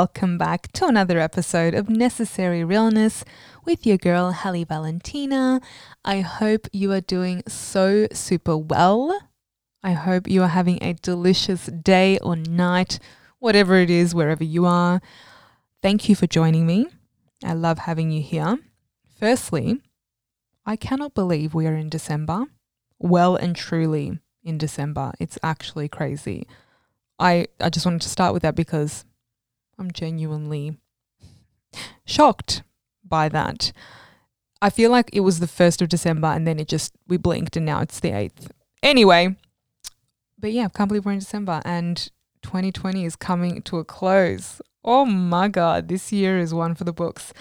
Welcome back to another episode of Necessary Realness with your girl, Hallie Valentina. I hope you are doing so super well. I hope you are having a delicious day or night, whatever it is, wherever you are. Thank you for joining me. I love having you here. Firstly, I cannot believe we are in December, well and truly in December. It's actually crazy. I, I just wanted to start with that because I'm genuinely shocked by that. I feel like it was the 1st of December and then it just, we blinked and now it's the 8th. Anyway, but yeah, I can't believe we're in December and 2020 is coming to a close. Oh my God, this year is one for the books.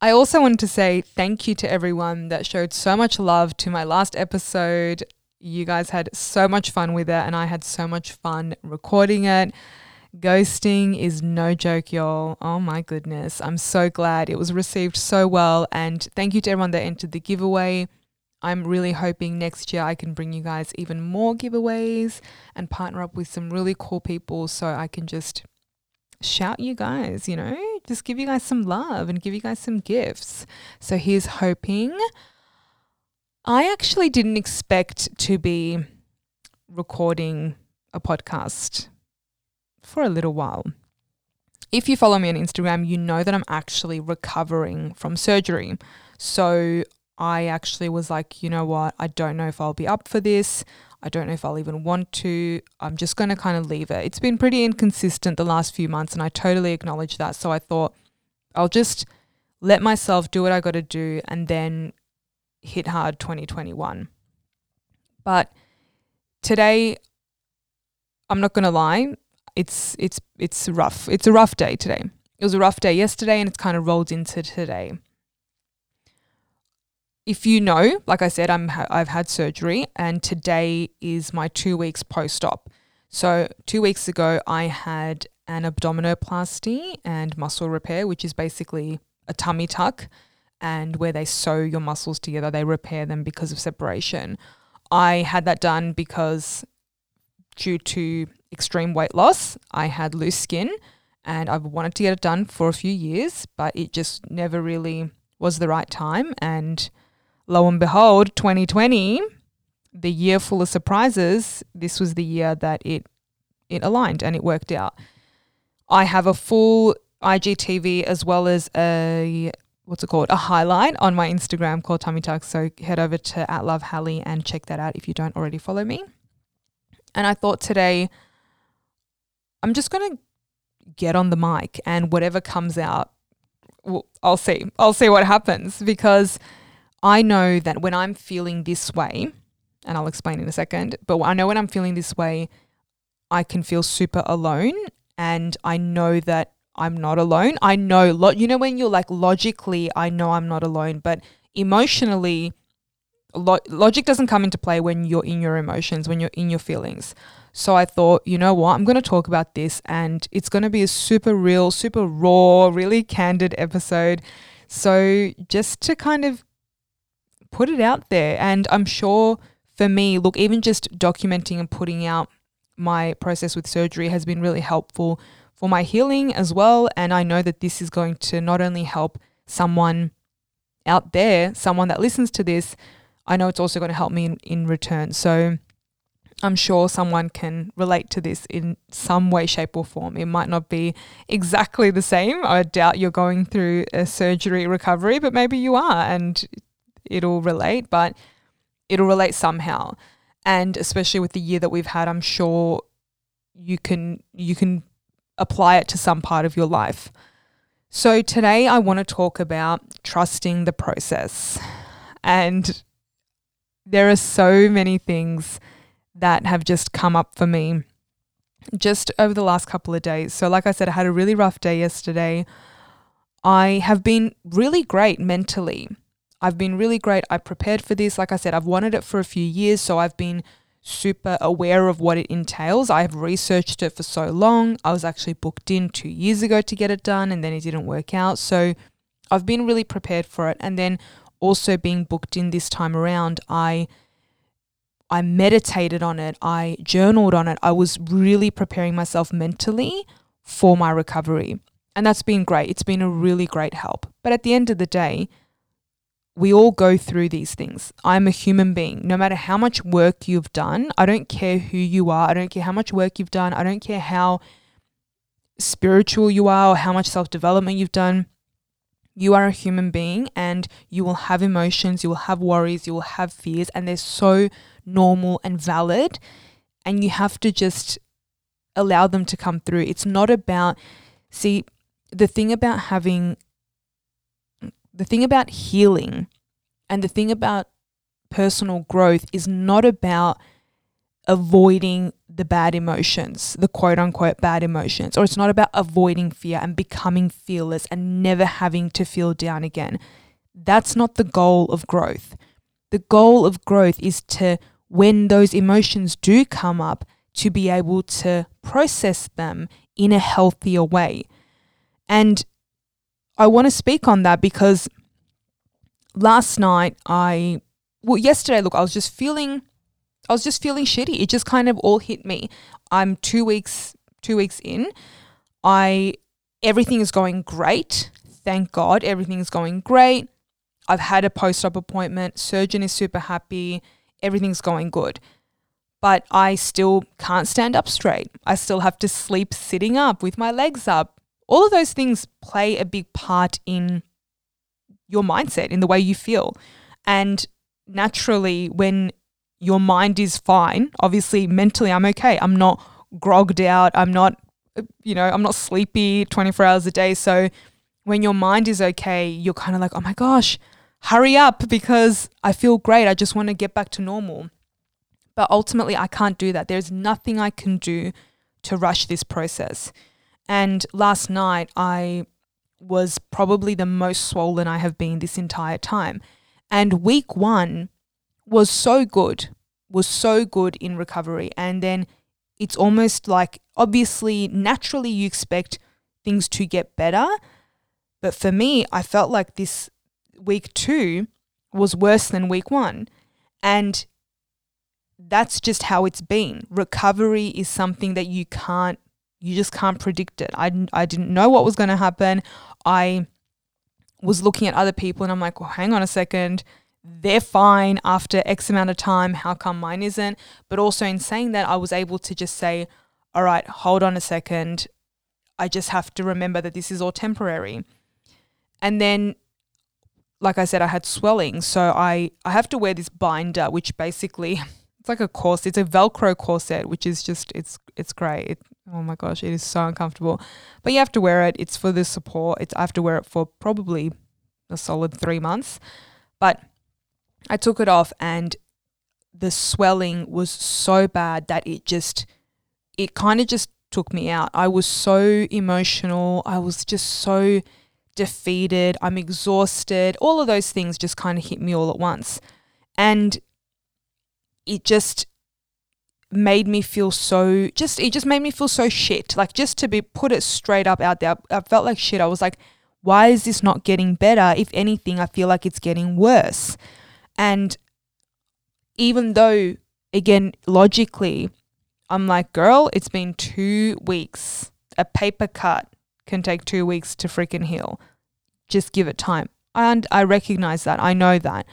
I also wanted to say thank you to everyone that showed so much love to my last episode. You guys had so much fun with it, and I had so much fun recording it. Ghosting is no joke, y'all. Oh my goodness. I'm so glad it was received so well. And thank you to everyone that entered the giveaway. I'm really hoping next year I can bring you guys even more giveaways and partner up with some really cool people so I can just shout you guys, you know, just give you guys some love and give you guys some gifts. So here's hoping. I actually didn't expect to be recording a podcast for a little while. If you follow me on Instagram, you know that I'm actually recovering from surgery. So I actually was like, you know what? I don't know if I'll be up for this. I don't know if I'll even want to. I'm just going to kind of leave it. It's been pretty inconsistent the last few months, and I totally acknowledge that. So I thought I'll just let myself do what I got to do and then hit hard 2021. But today, I'm not going to lie, it's it's it's rough. It's a rough day today. It was a rough day yesterday and it's kind of rolled into today. If you know, like I said, I'm I've had surgery and today is my 2 weeks post-op. So, 2 weeks ago I had an abdominoplasty and muscle repair, which is basically a tummy tuck and where they sew your muscles together, they repair them because of separation. I had that done because due to extreme weight loss, I had loose skin and I've wanted to get it done for a few years, but it just never really was the right time. And lo and behold, 2020, the year full of surprises, this was the year that it it aligned and it worked out. I have a full IGTV as well as a what's it called a highlight on my Instagram called Tummy Tuck. So head over to at Love Hallie and check that out if you don't already follow me. And I thought today I'm just gonna get on the mic and whatever comes out, well, I'll see. I'll see what happens because I know that when I'm feeling this way, and I'll explain in a second, but I know when I'm feeling this way, I can feel super alone. And I know that I'm not alone. I know, lo- you know, when you're like logically, I know I'm not alone, but emotionally, lo- logic doesn't come into play when you're in your emotions, when you're in your feelings. So I thought, you know what, I'm going to talk about this and it's going to be a super real, super raw, really candid episode. So just to kind of put it out there. And I'm sure for me, look, even just documenting and putting out my process with surgery has been really helpful for my healing as well. And I know that this is going to not only help someone out there, someone that listens to this, I know it's also going to help me in, in return. So I'm sure someone can relate to this in some way, shape, or form. It might not be exactly the same. I doubt you're going through a surgery recovery, but maybe you are and it'll relate, but it'll relate somehow. And especially with the year that we've had, I'm sure you can you can apply it to some part of your life. So, today I want to talk about trusting the process. And there are so many things that have just come up for me just over the last couple of days. So, like I said, I had a really rough day yesterday. I have been really great mentally. I've been really great. I prepared for this. Like I said, I've wanted it for a few years. So, I've been super aware of what it entails. I've researched it for so long. I was actually booked in two years ago to get it done and then it didn't work out. So I've been really prepared for it. And then also being booked in this time around, I I meditated on it, I journaled on it. I was really preparing myself mentally for my recovery. And that's been great. It's been a really great help. But at the end of the day, we all go through these things. I'm a human being. No matter how much work you've done, I don't care who you are. I don't care how much work you've done. I don't care how spiritual you are or how much self development you've done. You are a human being and you will have emotions, you will have worries, you will have fears, and they're so normal and valid. And you have to just allow them to come through. It's not about, see, the thing about having the thing about healing and the thing about personal growth is not about avoiding the bad emotions, the quote unquote bad emotions, or it's not about avoiding fear and becoming fearless and never having to feel down again. That's not the goal of growth. The goal of growth is to, when those emotions do come up, to be able to process them in a healthier way. And I want to speak on that because last night I well yesterday look I was just feeling I was just feeling shitty. It just kind of all hit me. I'm 2 weeks 2 weeks in. I everything is going great. Thank God everything is going great. I've had a post-op appointment. Surgeon is super happy. Everything's going good. But I still can't stand up straight. I still have to sleep sitting up with my legs up all of those things play a big part in your mindset, in the way you feel. And naturally, when your mind is fine, obviously, mentally, I'm okay. I'm not grogged out. I'm not, you know, I'm not sleepy 24 hours a day. So when your mind is okay, you're kind of like, oh my gosh, hurry up because I feel great. I just want to get back to normal. But ultimately, I can't do that. There's nothing I can do to rush this process. And last night, I was probably the most swollen I have been this entire time. And week one was so good, was so good in recovery. And then it's almost like, obviously, naturally, you expect things to get better. But for me, I felt like this week two was worse than week one. And that's just how it's been. Recovery is something that you can't you just can't predict it. I, I didn't know what was going to happen. I was looking at other people and I'm like, well, hang on a second. They're fine after X amount of time. How come mine isn't? But also, in saying that, I was able to just say, all right, hold on a second. I just have to remember that this is all temporary. And then, like I said, I had swelling. So I, I have to wear this binder, which basically it's like a corset. It's a Velcro corset, which is just it's it's great. It, oh my gosh, it is so uncomfortable. But you have to wear it. It's for the support. It's I have to wear it for probably a solid three months. But I took it off and the swelling was so bad that it just it kind of just took me out. I was so emotional. I was just so defeated. I'm exhausted. All of those things just kind of hit me all at once. And it just made me feel so just it just made me feel so shit like just to be put it straight up out there i felt like shit i was like why is this not getting better if anything i feel like it's getting worse and even though again logically i'm like girl it's been 2 weeks. A paper cut can take 2 weeks to freaking heal. Just give it time. And i recognize that. I know that.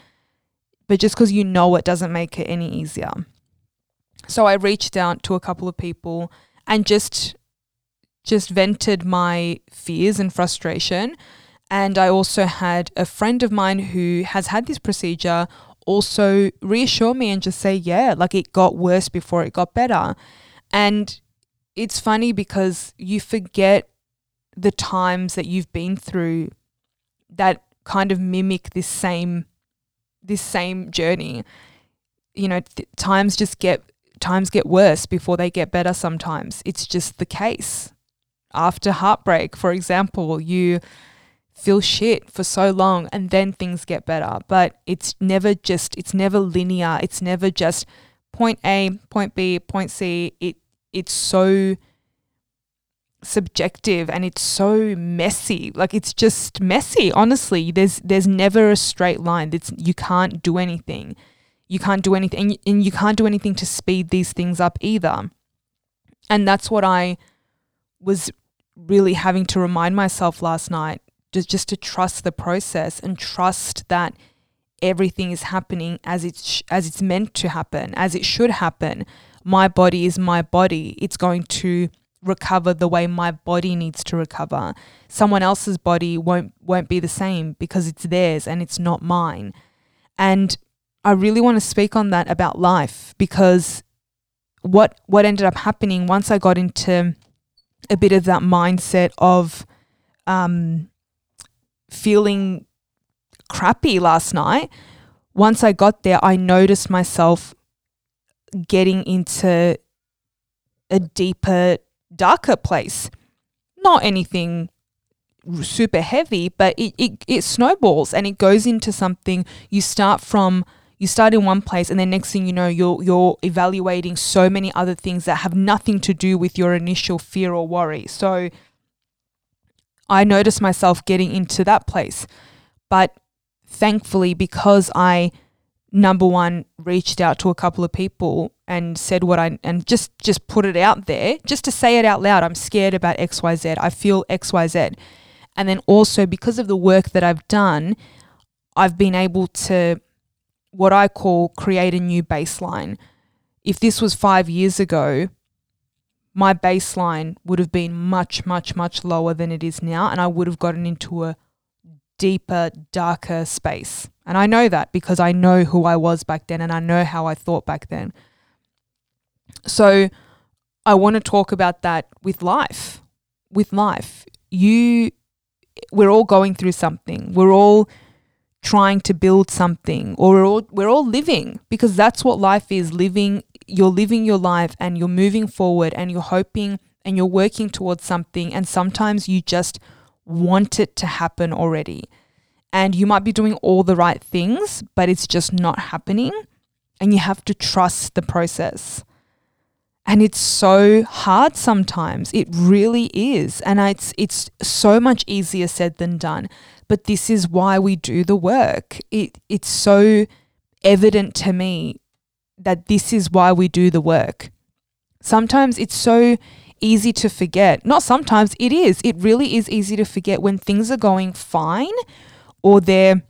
But just because you know it doesn't make it any easier. So I reached out to a couple of people and just just vented my fears and frustration. And I also had a friend of mine who has had this procedure also reassure me and just say, yeah, like it got worse before it got better. And it's funny because you forget the times that you've been through that kind of mimic this same this same journey. You know, th- times just get times get worse before they get better sometimes. It's just the case. After heartbreak, for example, you feel shit for so long and then things get better, but it's never just it's never linear. It's never just point A, point B, point C. It it's so subjective and it's so messy. Like it's just messy, honestly. There's there's never a straight line. It's you can't do anything. You can't do anything and you can't do anything to speed these things up either. And that's what I was really having to remind myself last night just, to trust the process and trust that everything is happening as it's as it's meant to happen, as it should happen. My body is my body. It's going to recover the way my body needs to recover. Someone else's body won't won't be the same because it's theirs and it's not mine. And I really want to speak on that about life because what what ended up happening once I got into a bit of that mindset of um, feeling crappy last night. Once I got there, I noticed myself getting into a deeper, darker place. Not anything super heavy, but it, it, it snowballs and it goes into something. You start from you start in one place and then next thing you know you're you're evaluating so many other things that have nothing to do with your initial fear or worry. So I noticed myself getting into that place. But thankfully because I number one reached out to a couple of people and said what I and just just put it out there just to say it out loud I'm scared about XYZ I feel XYZ and then also because of the work that I've done I've been able to what I call create a new baseline. If this was 5 years ago, my baseline would have been much, much, much lower than it is now, and I would have gotten into a deeper, darker space. And I know that because I know who I was back then and I know how I thought back then. So I want to talk about that with life. With life, you, we're all going through something. We're all trying to build something or we're all we're all living because that's what life is living you're living your life and you're moving forward and you're hoping and you're working towards something and sometimes you just want it to happen already. And you might be doing all the right things but it's just not happening and you have to trust the process. And it's so hard sometimes. It really is. And it's it's so much easier said than done. But this is why we do the work. It it's so evident to me that this is why we do the work. Sometimes it's so easy to forget. Not sometimes, it is. It really is easy to forget when things are going fine or they're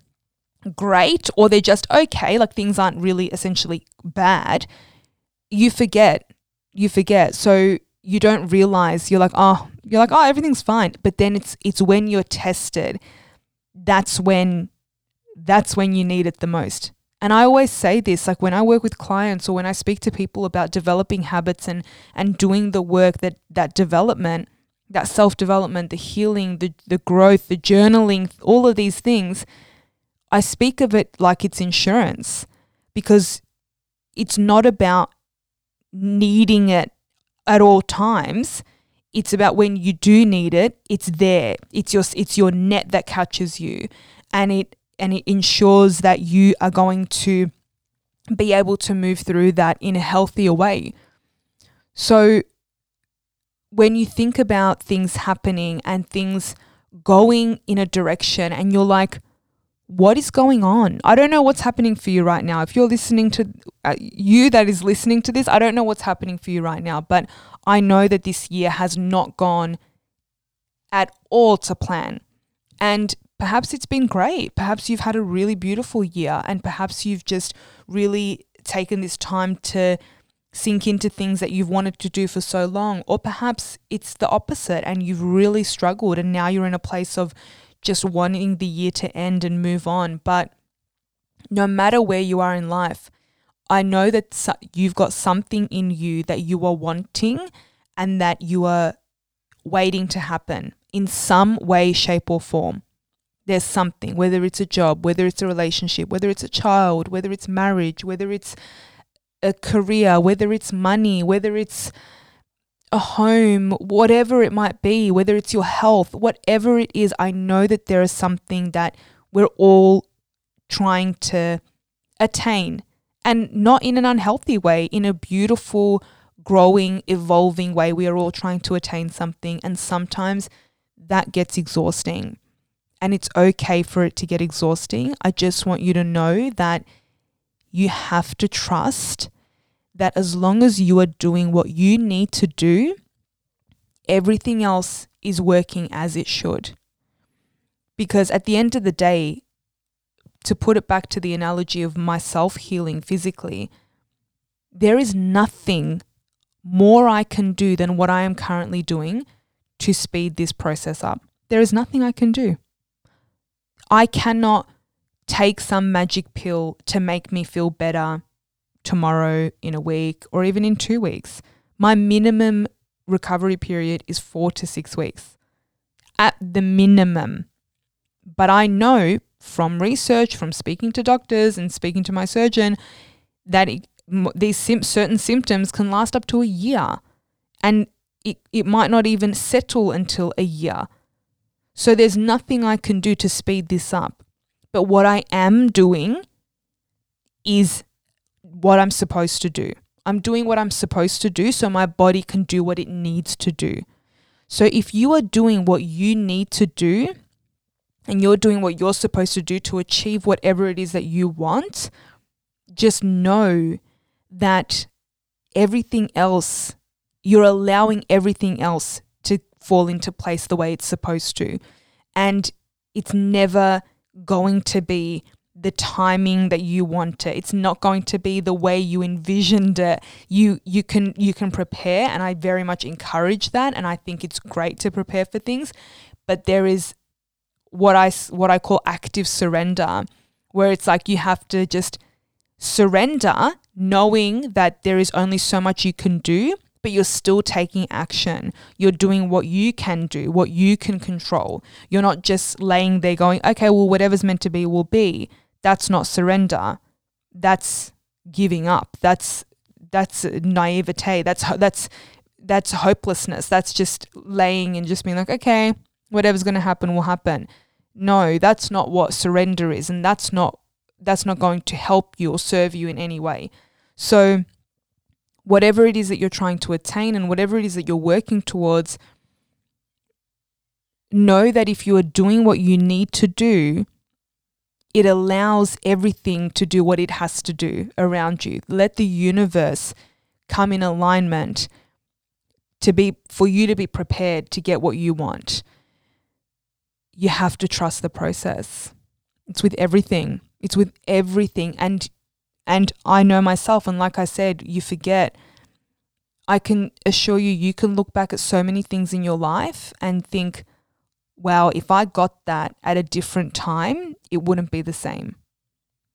great or they're just okay, like things aren't really essentially bad. You forget. You forget. So you don't realize you're like, oh, you're like, oh, everything's fine. But then it's it's when you're tested that's when that's when you need it the most. And I always say this like when I work with clients or when I speak to people about developing habits and and doing the work that that development, that self-development, the healing, the the growth, the journaling, all of these things, I speak of it like it's insurance because it's not about needing it at all times it's about when you do need it, it's there. It's your it's your net that catches you and it and it ensures that you are going to be able to move through that in a healthier way. So when you think about things happening and things going in a direction and you're like what is going on? I don't know what's happening for you right now. If you're listening to uh, you that is listening to this, I don't know what's happening for you right now, but I know that this year has not gone at all to plan. And perhaps it's been great. Perhaps you've had a really beautiful year, and perhaps you've just really taken this time to sink into things that you've wanted to do for so long. Or perhaps it's the opposite and you've really struggled, and now you're in a place of just wanting the year to end and move on. But no matter where you are in life, I know that you've got something in you that you are wanting and that you are waiting to happen in some way, shape, or form. There's something, whether it's a job, whether it's a relationship, whether it's a child, whether it's marriage, whether it's a career, whether it's money, whether it's a home, whatever it might be, whether it's your health, whatever it is, I know that there is something that we're all trying to attain and not in an unhealthy way, in a beautiful, growing, evolving way. We are all trying to attain something, and sometimes that gets exhausting. And it's okay for it to get exhausting. I just want you to know that you have to trust that as long as you are doing what you need to do, everything else is working as it should. Because at the end of the day, to put it back to the analogy of myself healing physically, there is nothing more I can do than what I am currently doing to speed this process up. There is nothing I can do. I cannot take some magic pill to make me feel better tomorrow, in a week, or even in two weeks. My minimum recovery period is four to six weeks at the minimum. But I know from research, from speaking to doctors and speaking to my surgeon, that it, these sim- certain symptoms can last up to a year. And it, it might not even settle until a year. So there's nothing I can do to speed this up. But what I am doing is what I'm supposed to do. I'm doing what I'm supposed to do so my body can do what it needs to do. So if you are doing what you need to do and you're doing what you're supposed to do to achieve whatever it is that you want, just know that everything else, you're allowing everything else fall into place the way it's supposed to. And it's never going to be the timing that you want it. It's not going to be the way you envisioned it. You you can you can prepare and I very much encourage that and I think it's great to prepare for things, but there is what I what I call active surrender where it's like you have to just surrender knowing that there is only so much you can do but you're still taking action. You're doing what you can do, what you can control. You're not just laying there going, okay, well, whatever's meant to be will be that's not surrender. That's giving up. That's that's naivete. That's that's that's hopelessness. That's just laying and just being like, okay, whatever's going to happen will happen. No, that's not what surrender is, and that's not that's not going to help you or serve you in any way. So, whatever it is that you're trying to attain and whatever it is that you're working towards, know that if you are doing what you need to do, it allows everything to do what it has to do around you. Let the universe come in alignment to be for you to be prepared to get what you want. You have to trust the process. It's with everything. It's with everything and and I know myself and like I said, you forget I can assure you you can look back at so many things in your life and think wow, if I got that at a different time, it wouldn't be the same.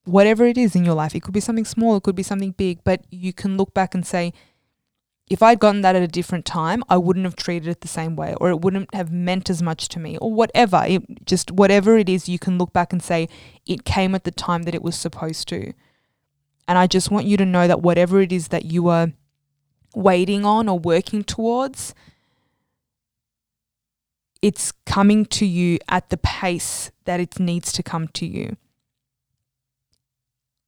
Whatever it is in your life, it could be something small, it could be something big, but you can look back and say, if I'd gotten that at a different time, I wouldn't have treated it the same way, or it wouldn't have meant as much to me, or whatever. It, just whatever it is, you can look back and say, it came at the time that it was supposed to. And I just want you to know that whatever it is that you are waiting on or working towards, it's coming to you at the pace that it needs to come to you.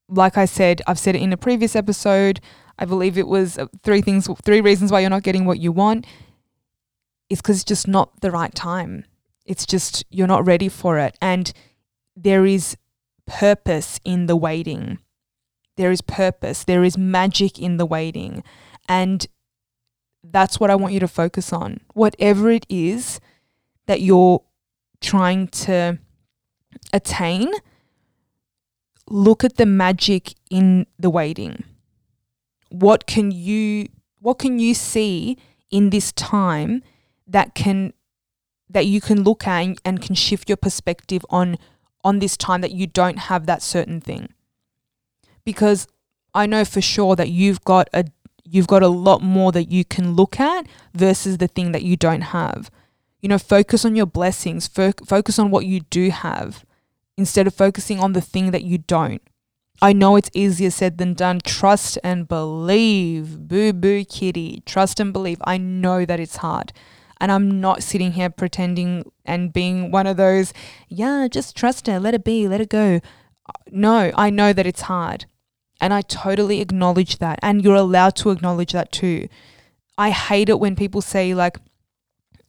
Like I said, I've said it in a previous episode. I believe it was uh, three things, three reasons why you're not getting what you want. It's because it's just not the right time. It's just you're not ready for it. And there is purpose in the waiting. There is purpose. There is magic in the waiting. And that's what I want you to focus on. Whatever it is that you're trying to attain, look at the magic in the waiting. What can you what can you see in this time that can that you can look at and can shift your perspective on on this time that you don't have that certain thing. Because I know for sure that you've got a you've got a lot more that you can look at versus the thing that you don't have. You know, focus on your blessings, fo- focus on what you do have instead of focusing on the thing that you don't. I know it's easier said than done. Trust and believe. Boo boo kitty. Trust and believe. I know that it's hard. And I'm not sitting here pretending and being one of those, yeah, just trust her, let it be, let it go. No, I know that it's hard. And I totally acknowledge that. And you're allowed to acknowledge that too. I hate it when people say, like,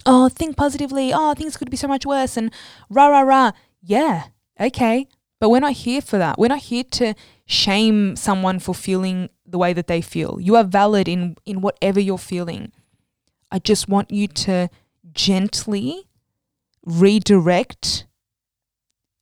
oh, think positively. Oh, things could be so much worse. And rah, rah, rah. Yeah, okay. But we're not here for that. We're not here to shame someone for feeling the way that they feel. You are valid in, in whatever you're feeling. I just want you to gently redirect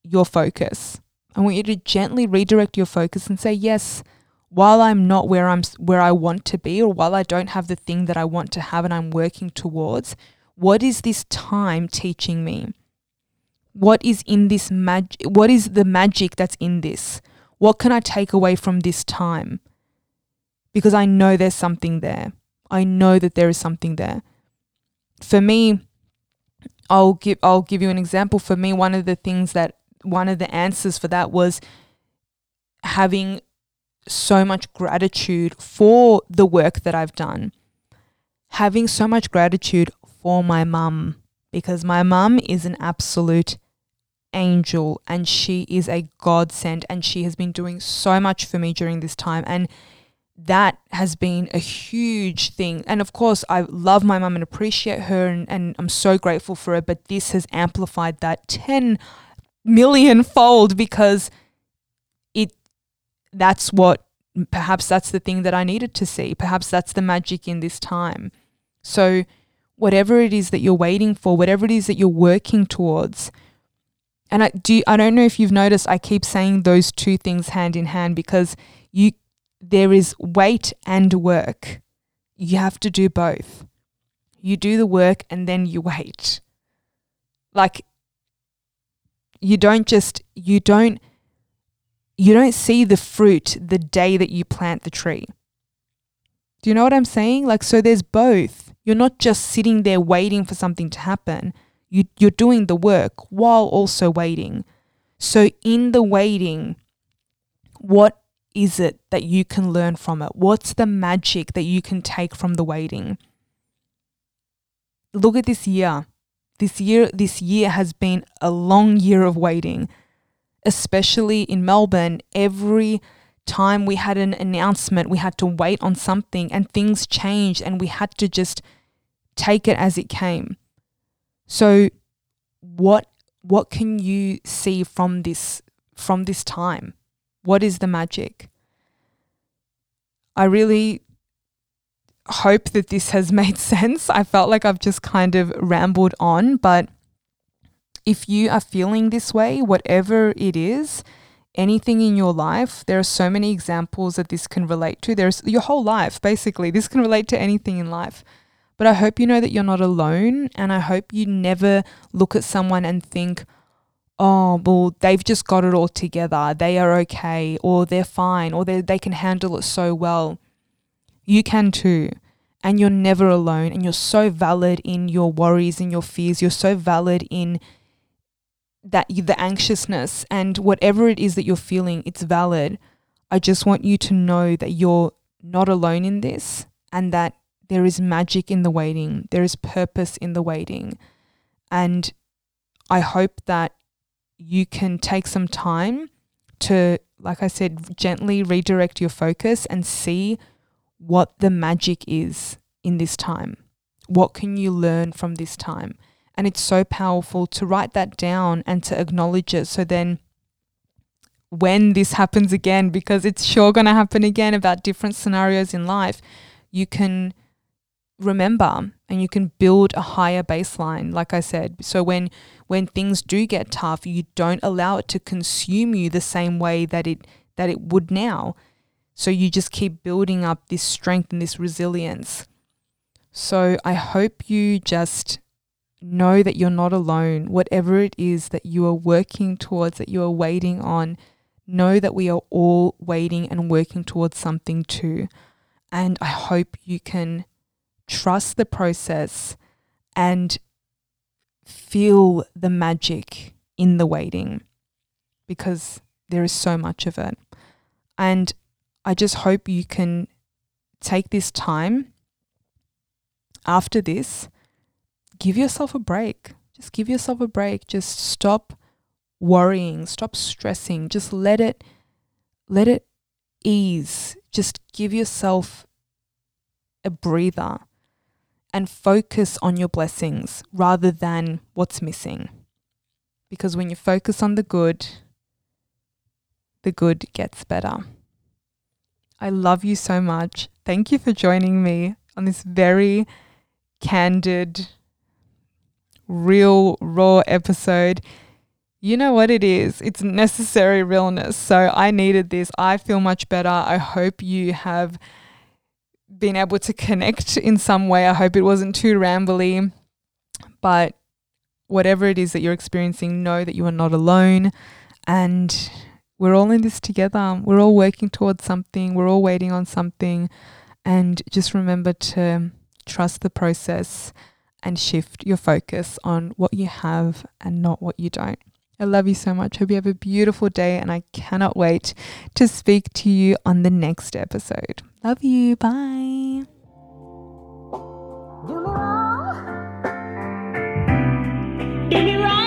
your focus. I want you to gently redirect your focus and say, yes, while I'm not where I'm where I want to be or while I don't have the thing that I want to have and I'm working towards, what is this time teaching me? What is in this magic what is the magic that's in this? What can I take away from this time? Because I know there's something there. I know that there is something there. For me, I'll give I'll give you an example. For me, one of the things that one of the answers for that was having so much gratitude for the work that I've done. Having so much gratitude for my mum because my mum is an absolute angel and she is a godsend and she has been doing so much for me during this time and that has been a huge thing. And of course, I love my mum and appreciate her, and, and I'm so grateful for her. But this has amplified that 10 million fold because it that's what perhaps that's the thing that I needed to see. Perhaps that's the magic in this time. So, whatever it is that you're waiting for, whatever it is that you're working towards, and I do I don't know if you've noticed I keep saying those two things hand in hand because you there is wait and work. You have to do both. You do the work and then you wait. Like you don't just you don't you don't see the fruit the day that you plant the tree. Do you know what I'm saying? Like so there's both. You're not just sitting there waiting for something to happen. You you're doing the work while also waiting. So in the waiting, what is it that you can learn from it? What's the magic that you can take from the waiting? Look at this year. This year this year has been a long year of waiting. Especially in Melbourne, every time we had an announcement, we had to wait on something and things changed and we had to just take it as it came. So what what can you see from this from this time? What is the magic? I really hope that this has made sense. I felt like I've just kind of rambled on, but if you are feeling this way, whatever it is, anything in your life, there are so many examples that this can relate to. There's your whole life, basically. This can relate to anything in life. But I hope you know that you're not alone. And I hope you never look at someone and think, oh, well, they've just got it all together. They are okay, or they're fine, or they, they can handle it so well. You can too. And you're never alone. And you're so valid in your worries and your fears. You're so valid in that the anxiousness and whatever it is that you're feeling, it's valid. I just want you to know that you're not alone in this and that there is magic in the waiting. There is purpose in the waiting. And I hope that you can take some time to, like I said, gently redirect your focus and see what the magic is in this time. What can you learn from this time? And it's so powerful to write that down and to acknowledge it. So then, when this happens again, because it's sure going to happen again about different scenarios in life, you can remember and you can build a higher baseline like i said so when when things do get tough you don't allow it to consume you the same way that it that it would now so you just keep building up this strength and this resilience. So i hope you just know that you're not alone. Whatever it is that you are working towards that you are waiting on know that we are all waiting and working towards something too. And i hope you can trust the process and feel the magic in the waiting because there is so much of it. And I just hope you can take this time after this, give yourself a break. Just give yourself a break. Just stop worrying, stop stressing. Just let it let it ease. Just give yourself a breather and focus on your blessings rather than what's missing. Because when you focus on the good, the good gets better. I love you so much. Thank you for joining me on this very candid, real, raw episode. You know what it is. It's necessary realness. So I needed this. I feel much better. I hope you have been able to connect in some way. I hope it wasn't too rambly. But whatever it is that you're experiencing, know that you are not alone. And we're all in this together. We're all working towards something. We're all waiting on something. And just remember to trust the process and shift your focus on what you have and not what you don't. I love you so much. Hope you have a beautiful day, and I cannot wait to speak to you on the next episode. Love you. Bye. Do me wrong. Do me wrong.